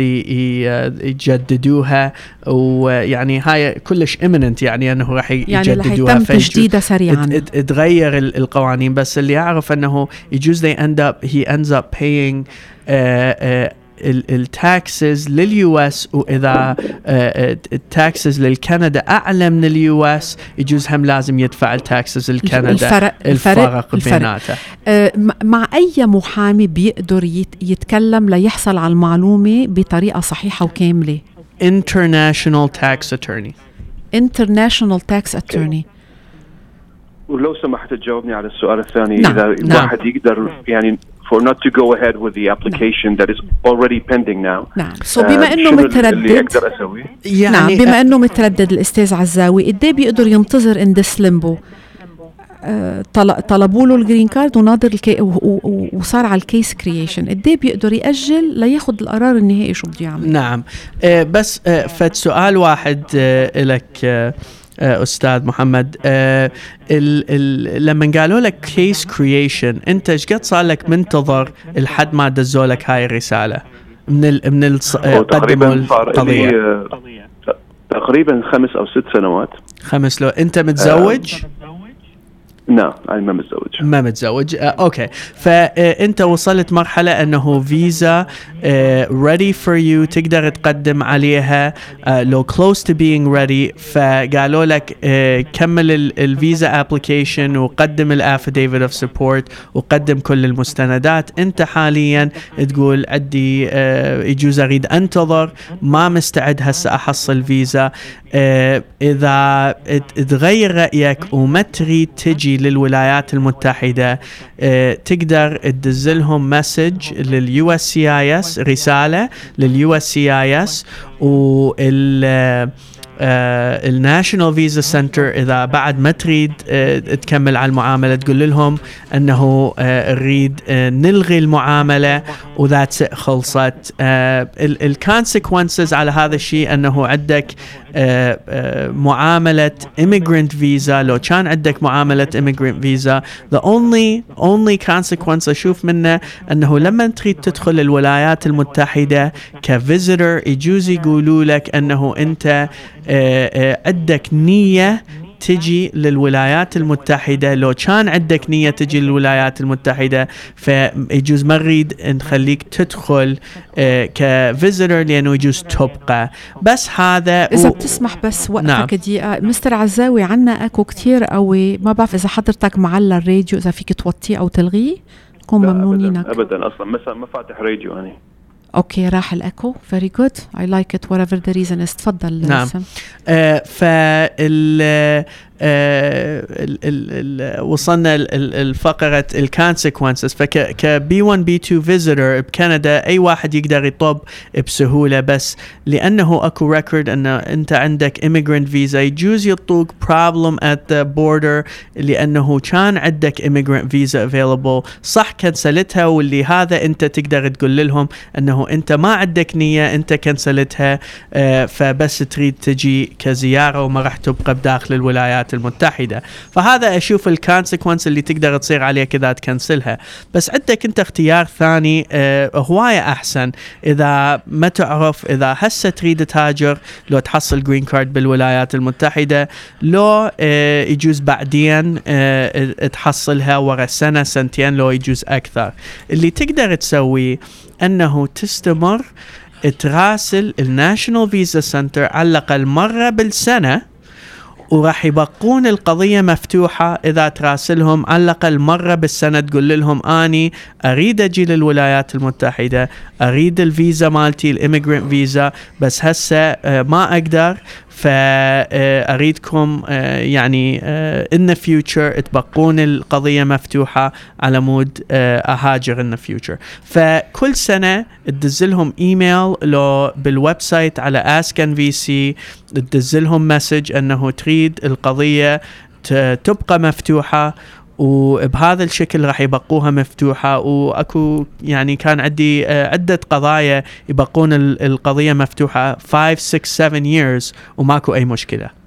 يجددوها ويعني هاي كلش imminent يعني إنه راح يجددوها يعني يتم تجديدها سريعا. تغير القوانين بس اللي أعرف إنه يجوز they end up he ends up paying uh, uh, ال taxes لل US واذا ال taxes للكندا أعلى من ال US يجوز هم لازم يدفع ال taxes لكندا الفرق الفرق, بيناتها. مع أي محامي بيقدر يتكلم ليحصل على المعلومة بطريقة صحيحة وكاملة؟ International tax attorney. International tax attorney. ولو سمحت تجاوبني على السؤال الثاني نعم. إذا الواحد نعم. يقدر يعني for not to go ahead with the application that is already pending now. نعم. So بما إنه متردد اللي أقدر اسويه يعني نعم. بما إنه متردد الأستاذ عزاوي قد إيه بيقدر ينتظر in this limbo طلبوا له ال green card وناظر الكي وصار على ال case creation قد إيه بيقدر يأجل لياخذ القرار النهائي شو بده يعمل؟ نعم. آه بس آه فد سؤال واحد آه لك أستاذ محمد. آه ال ال لما قالوا لك case creation أنت إيش قد صار لك منتظر لحد ما دزوا لك هاي الرسالة؟ من ال من ال قدموا القضية. آه، تقريبا خمس أو ست سنوات. خمس لو أنت متزوج؟ آه. لا أنا ما متزوج. ما متزوج. آه okay. فأنت وصلت مرحلة أنه فيزا ready for you تقدر تقدم عليها آه لو close to being ready فقالوا لك آه كمل الفيزا application وقدم ال affidavit of support وقدم كل المستندات. أنت حاليا تقول عندي آه يجوز أريد انتظر ما مستعد هسه أحصل فيزا آه إذا تغير رأيك وما تريد تجي للولايات المتحدة آه تقدر تدز لهم message لل USCIS رسالة لل USCIS وال ال National Visa Center إذا بعد ما تريد uh, تكمل على المعاملة تقول لهم أنه نريد uh, نلغي المعاملة و that's خلصت. ال consequences على هذا الشيء أنه عندك معاملة immigrant فيزا لو كان عندك معاملة immigrant فيزا the only only consequence أشوف منه أنه لما تريد تدخل الولايات المتحدة ك visitor يجوز يقولوا لك أنه أنت عندك نية تجي للولايات المتحدة. لو كان عندك نية تجي للولايات المتحدة فيجوز ما نريد نخليك تدخل ك visitor لأنه يجوز تبقى. بس هذا إذا و... بتسمح بس وقتك نعم. دقيقة. مستر عزاوي عنا أكو كتير قوي. ما بعرف إذا حضرتك معلى الراديو إذا فيك توطيه أو تلغيه. نكون ممنونينك. أبدا, أبدا. أصلا مثلا ما فاتح راديو أنا. okay راح ال echo very good I like it whatever the reason تفضل نعم. آه فال ال ال وصلنا الفقرة ال consequences فك B1 B2 visitor بكندا أي واحد يقدر يطب بسهولة. بس لأنه أكو record أن أنت عندك immigrant فيزا يجوز يطوق problem at the border لأنه كان عندك immigrant فيزا available. صح كنسلتها واللي هذا أنت تقدر تقول لهم أنه أنت ما عندك نية أنت كنسلتها آه فبس تريد تجي كزيارة وما راح تبقى بداخل الولايات. الولايات المتحدة. فهذا أشوف ال consequence اللي تقدر تصير عليك اذا تكنسلها بس عندك أنت اختيار ثاني آه هواية أحسن. إذا ما تعرف إذا هسه تريد تهاجر لو تحصل green card بالولايات المتحدة. لو آه يجوز بعدين آه تحصلها ورا سنة سنتين لو يجوز أكثر. اللي تقدر تسويه أنه تستمر تراسل ال National Visa Center على الأقل مرة بالسنة. وراح يبقون القضية مفتوحة إذا تراسلهم. على الأقل مرة بالسنة تقول لهم أني أريد أجي للولايات المتحدة أريد الفيزا مالتي ال immigrant فيزا بس هسه آه، ما أقدر. فأريدكم آه، يعني in future تبقون القضية مفتوحة على مود أهاجر in future فكل سنة تدز لهم ايميل لو بال website على Ask NVC message إنه تريد القضية تبقى مفتوحة. وبهذا الشكل راح يبقوها مفتوحة وأكو يعني كان عندي آه، عدة قضايا يبقون القضية مفتوحة 5 6 7 years وماكو أي مشكلة.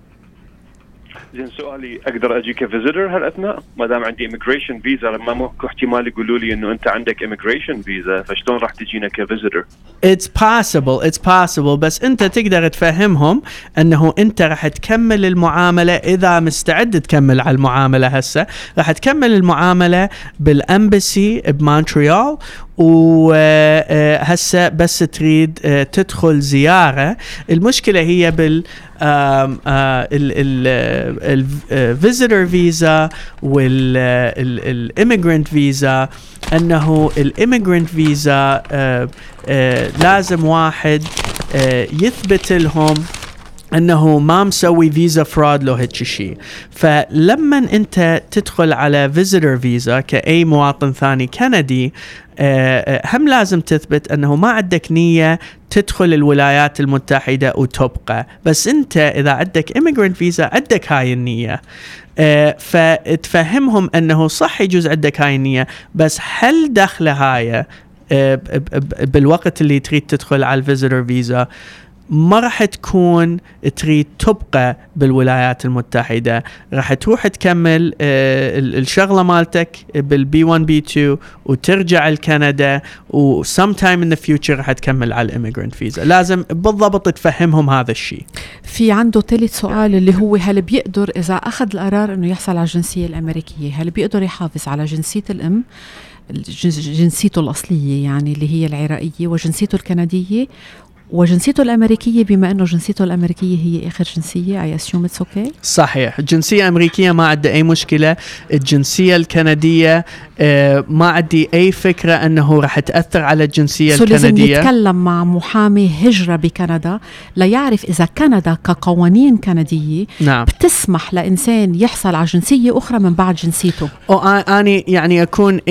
زين سؤالي أقدر أجي ك visitor هالاثناء ما دام عندي immigration فيزا لما ماكو احتمال يقولوا لي إنه أنت عندك immigration فيزا فشلون راح تجينا ك visitor؟ it's possible it's possible بس أنت تقدر تفهمهم إنه أنت راح تكمل المعاملة إذا مستعد تكمل على المعاملة هسه راح تكمل المعاملة بال embassy بمونتريال وهسه بس تريد آه، تدخل زيارة. المشكلة هي بال ال visitor فيزا وال immigrant فيزا أنه ال immigrant فيزا لازم واحد آه، يثبت لهم إنه ما مسوي visa fraud لو هيك شيء فلما أنت تدخل على visitor visa كأي مواطن ثاني كندي آه، آه، هم لازم تثبت إنه ما عندك نية تدخل الولايات المتحدة وتبقى. بس أنت إذا عندك immigrant visa عندك هاي النية. آه، فتفهمهم إنه صح يجوز عندك هاي النية. بس هل دخلة هاي بالوقت اللي تريد تدخل على ال visitor visa ما راح تكون تريد تبقى بالولايات المتحدة. راح تروح تكمل آه، الشغلة مالتك بال B1 B2 وترجع لكندا و sometime in the future راح تكمل على ال immigrant visa لازم بالضبط تفهمهم هذا الشيء. في عنده ثالث سؤال اللي هو هل بيقدر إذا أخذ القرار إنه يحصل على الجنسية الأمريكية هل بيقدر يحافظ على جنسية الأم جنسيته الأصلية يعني اللي هي العراقية وجنسيته الكندية وجنسيته الأمريكية بما أنه جنسيته الأمريكية هي آخر جنسية I assume it's okay صحيح. الجنسيه الامريكيه ما عندها أي مشكلة. الجنسية الكندية آه ما عندي أي فكرة أنه راح تأثر على الجنسية so الكندية. لازم يتكلم مع محامي هجرة بكندا ليعرف إذا كندا كقوانين كندية نعم. بتسمح لإنسان يحصل على جنسية أخرى من بعد جنسيته. أو أني يعني أكون 85%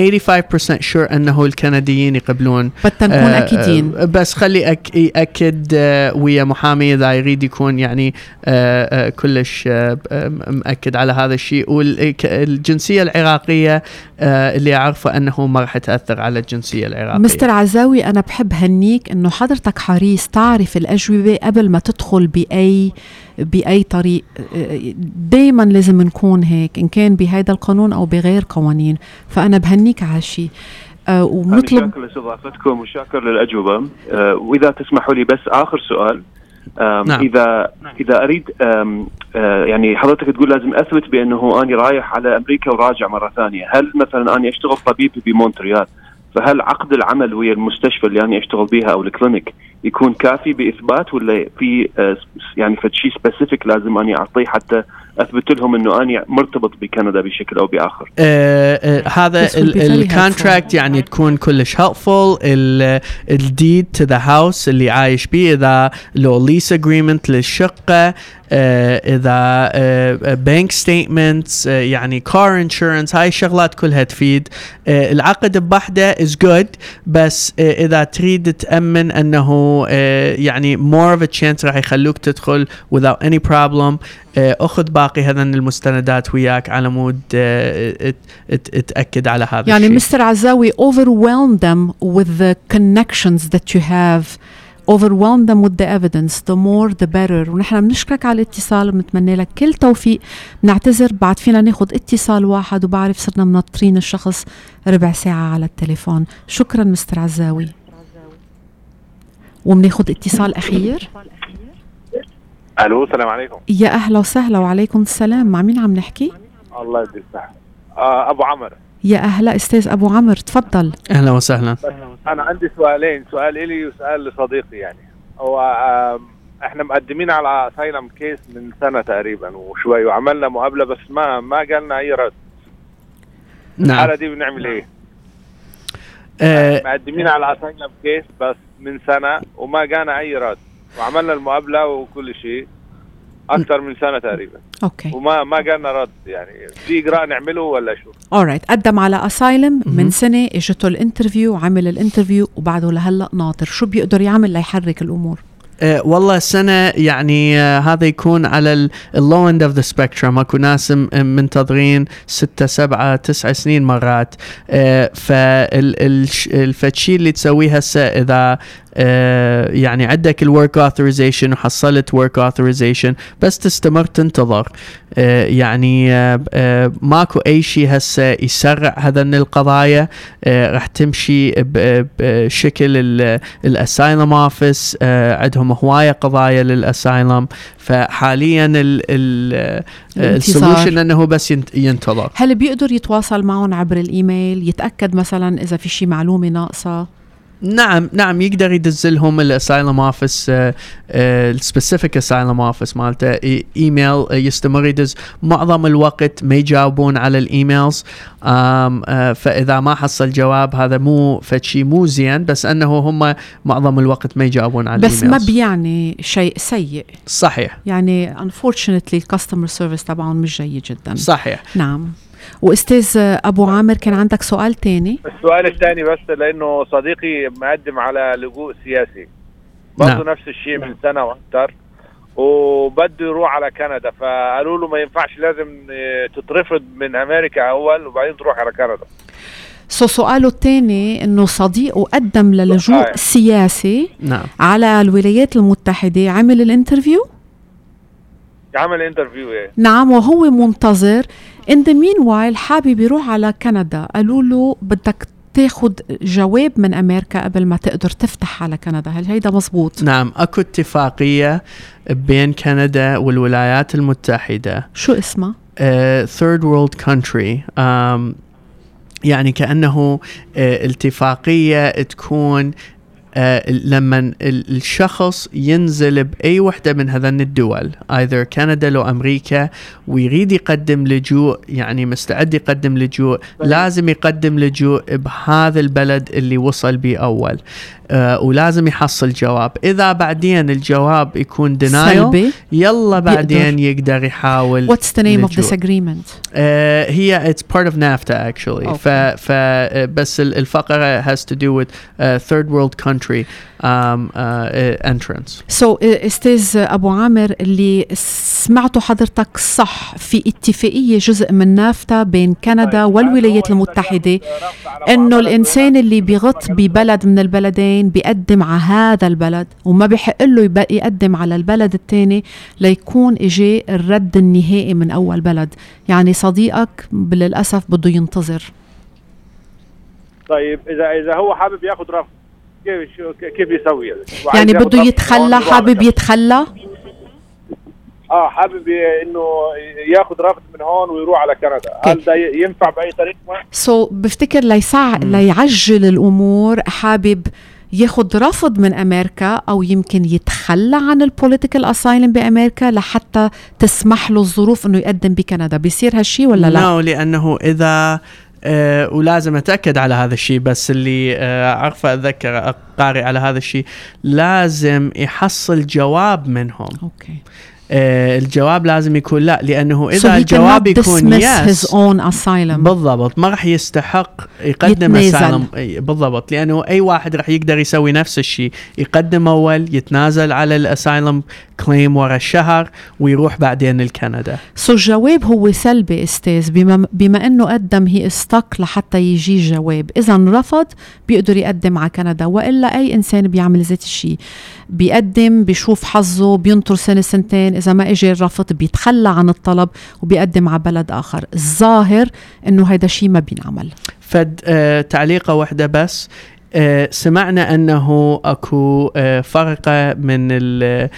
شور أنه الكنديين يقبلون. بدنا نكون آه أكيدين. آه بس خلي أك أك متأكد آه، ويا محامي إذا يريد يكون يعني آه، آه، كلش مأكد على هذا الشيء. والجنسيه العراقية اللي أعرفه أنه ما راح تاثر على الجنسية العراقية. مستر عزاوي أنا بحب هنيك إنه حضرتك حريص تعرف الأجوبة قبل ما تدخل بأي بأي طريق. دائما لازم نكون هيك إن كان بهذا القانون أو بغير قوانين. فأنا بهنيك على هالشيء آه ونطلب شاكر لإستضافتكم وشاكر للأجوبة. آه وإذا تسمحوا لي بس آخر سؤال. نعم. إذا إذا أريد آه يعني حضرتك تقول لازم أثبت بأنه أني رايح على أمريكا وراجع مرة ثانية، هل مثلا أني أشتغل طبيب بمونتريال؟ فهل عقد العمل ويا المستشفى اللي أنا أشتغل بيها أو ال clinic يكون كافي بإثبات ولا في آه، يعني فد شيء specific لازم أني أعطيه حتى أثبت لهم إنه أني مرتبط بكندا بشكل أو بآخر. آه آه هذا ال contract يعني تكون كلش helpful ال deed to the house اللي عايش بيه إذا لو lease agreement للشقة آه إذا بانك آه statements آه يعني car insurance هاي الشغلات كلها تفيد. آه العقد بوحده is good بس آه إذا تريد تأمن أنه آه يعني more of a chance راح يخلوك تدخل without any problem. آه، أخذ باقي هذن المستندات وياك على مود آه، تاكد على هذا يعني الشيء. مستر عزاوي overwhelm them with the connections that you have. Overwhelm them with the evidence. The more the better. ونحن بنشكرك على الاتصال. وبنتمنى لك كل توفيق. بنعتذر. بعد فينا ناخذ اتصال واحد وبعرف صرنا منطرين الشخص ربع ساعة على التليفون. شكرا مستر عزاوي. وبناخذ اتصال أخير. ألو السلام عليكم. يا أهلا وسهلا وعليكم السلام. مع مين عم نحكي؟ الله يديك آه أبو عمر. يا أهلا أستاذ أبو عمر تفضل. أهلا وسهلا. أنا عندي سؤالين سؤال إلي وسؤال لصديقي يعني. هو إحنا مقدمين على اسايلم كيس من سنة تقريبا وشوي وعملنا مقابلة بس ما ما قالنا أي رد. نعم. الحالة دي بنعمل إيه؟ آه مقدمين على asylum case بس من سنة وما جانا أي رد وعملنا المقابلة وكل شيء أكثر من سنة تقريبا. okay. وما ما جالنا رد يعني. في إجراء نعمله ولا شو؟ alright قدم على asylum من سنة إجته ال interview عمل ال interview وبعده لهلأ ناطر. شو بيقدر يعمل ليحرك الأمور؟ والله السنة يعني آه، هذا يكون على ال low end of the spectrum أكو ناس م- منتظرين ستة سبعة تسعة سنين مرات. آه، فالشيء اللي تسويه هسه إذا آه، يعني عندك ال work authorization وحصلت work authorization بس تستمر تنتظر. آه، يعني آه، آه، ماكو أي شيء هسه يسرع هذن القضايا. آه، راح تمشي بشكل ال asylum office عندهم هواية قضايا لل asylum فحاليا. ال solution إنه بس ينت- ينتظر. هل بيقدر يتواصل معهم عبر الايميل يتأكد مثلا إذا في شي معلومة ناقصة؟ نعم نعم يقدر يدز لهم ال asylum office ال specific asylum office مالته إيميل آه، يستمر يدز. معظم الوقت ما يجاوبون على ال emails. آه، فإذا ما حصل جواب هذا مو فشي مو زين بس أنه هم معظم الوقت ما يجاوبون على بس ما بيعني شيء سيء. صحيح. يعني unfortunately ال customer service تبعهم مش جيد جدا. صحيح. نعم. وأستاذ أبو عامر كان عندك سؤال تاني؟ السؤال الثاني بس لأنه صديقي مقدم على لجوء سياسي. برضه نعم. نفس الشيء من سنة وأكثر وبده يروح على كندا. فقالوا له ما ينفعش لازم تترفض من أمريكا أول وبعدين تروح على كندا. so سؤاله الثاني إنه صديقه قدم للجوء آه. سياسي نعم. على الولايات المتحدة عمل ال interview؟ عمل انترفيو إيه. نعم وهو منتظر in the meanwhile حابب يروح على كندا. قالوا له بدك تاخد جواب من أمريكا قبل ما تقدر تفتح على كندا. هل هيدا مزبوط؟ نعم أكو اتفاقية بين كندا والولايات المتحدة. شو اسمها؟ Third world country. Um, يعني كأنه uh, الاتفاقية تكون uh, لما ال- الشخص ينزل بأي وحدة من هذين الدول either كندا لو أمريكا ويريد يقدم لجوء يعني مستعد يقدم لجوء لازم يقدم لجوء بهذا البلد اللي وصل به أول. uh, ولازم يحصل جواب. إذا بعدين الجواب يكون denial سلبي. يلا بعدين يقدر يحاول what's the name of لجوء. this agreement? آه، هي it's part of NAFTA actually. Okay. ف, ف آه، بس ال- الفقرة has to do with uh, third world country um, uh, uh, entrance. So, أستاذ أبو عامر اللي سمعته حضرتك صح في اتفاقية جزء من نافتا بين كندا والولايات المتحدة إنه الإنسان اللي بيغط ببلد من البلدين بيقدم على هذا البلد وما بحق له يقدم على البلد الثاني ليكون اجى الرد النهائي من أول بلد. يعني صديقك للأسف بده ينتظر. طيب إذا إذا هو حابب ياخذ رفض. كيف شو كيف يسوي يعني بده يتخلى حابب. يتخلى؟ آه حابب إنه ياخذ رفض من هون ويروح على كندا. هل ده ينفع بأي طريقه so so, بفتكر ليسع ليعجل الأمور. حابب ياخد رفض من أمريكا أو يمكن يتخلى عن ال political asylum بأمريكا لحتى تسمح له الظروف إنه يقدم بكندا. بيصير هالشي ولا لا؟ no, لأنه إذا آه ولازم أتأكد على هذا الشيء بس اللي آه عارفة أتذكر قارئ على هذا الشيء لازم يحصل جواب منهم. أوكي آه الجواب لازم يكون لا لأنه so إذا he الجواب يكون dismiss yes his own asylum. بالضبط ما راح يستحق يقدم. اسالم بالضبط لأنه أي واحد راح يقدر يسوي نفس الشيء يقدم أول يتنازل على الاسايلم كليم ورا الشهر ويروح بعدين لكندا. سو الجواب هو سلبي أستاذ بما بما إنه قدم هي استك لحتى يجي جواب. اذا رفض بيقدر يقدم على كندا وإلا أي إنسان بيعمل ذات الشيء. بيقدم بيشوف حظه بينطر سنة سنتين إذا ما اجى الرفض بيتخلى عن الطلب وبيقدم على بلد آخر. الظاهر إنه هيدا شيء ما بينعمل. فد آه تعليقة واحدة بس. سمعنا أنه أكو آه فرقة من آه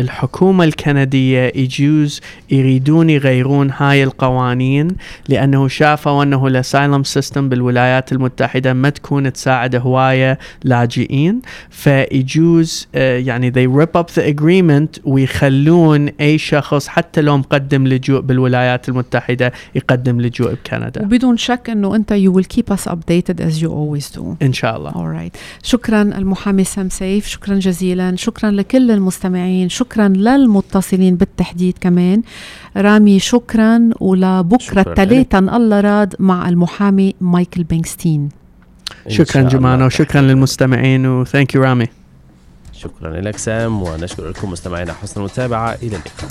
الحكومة الكندية يجوز يريدون يغيرون هاي القوانين لأنه شافوا أنه ال asylum system بالولايات المتحدة ما تكون تساعد هواية لاجئين فيجوز آه يعني they rip up the agreement ويخلون أي شخص حتى لو مقدم لجوء بالولايات المتحدة يقدم لجوء بكندا. وبدون شك إنه أنت you will keep us updated as you always do. إن شاء الله. الله. Alright. شكرا المحامي سام سيف شكرا جزيلا شكرا لكل المستمعين شكرا للمتصلين بالتحديد كمان. رامي شكرا ولبكرة شكراً الثلاثة إن الله راد مع المحامي مايكل بينغستين. شكرا. جمانة وشكرا للمستمعين وثانك يو رامي. شكرا لك سام ونشكر لكم مستمعينا حسن المتابعة. إلى اللقاء.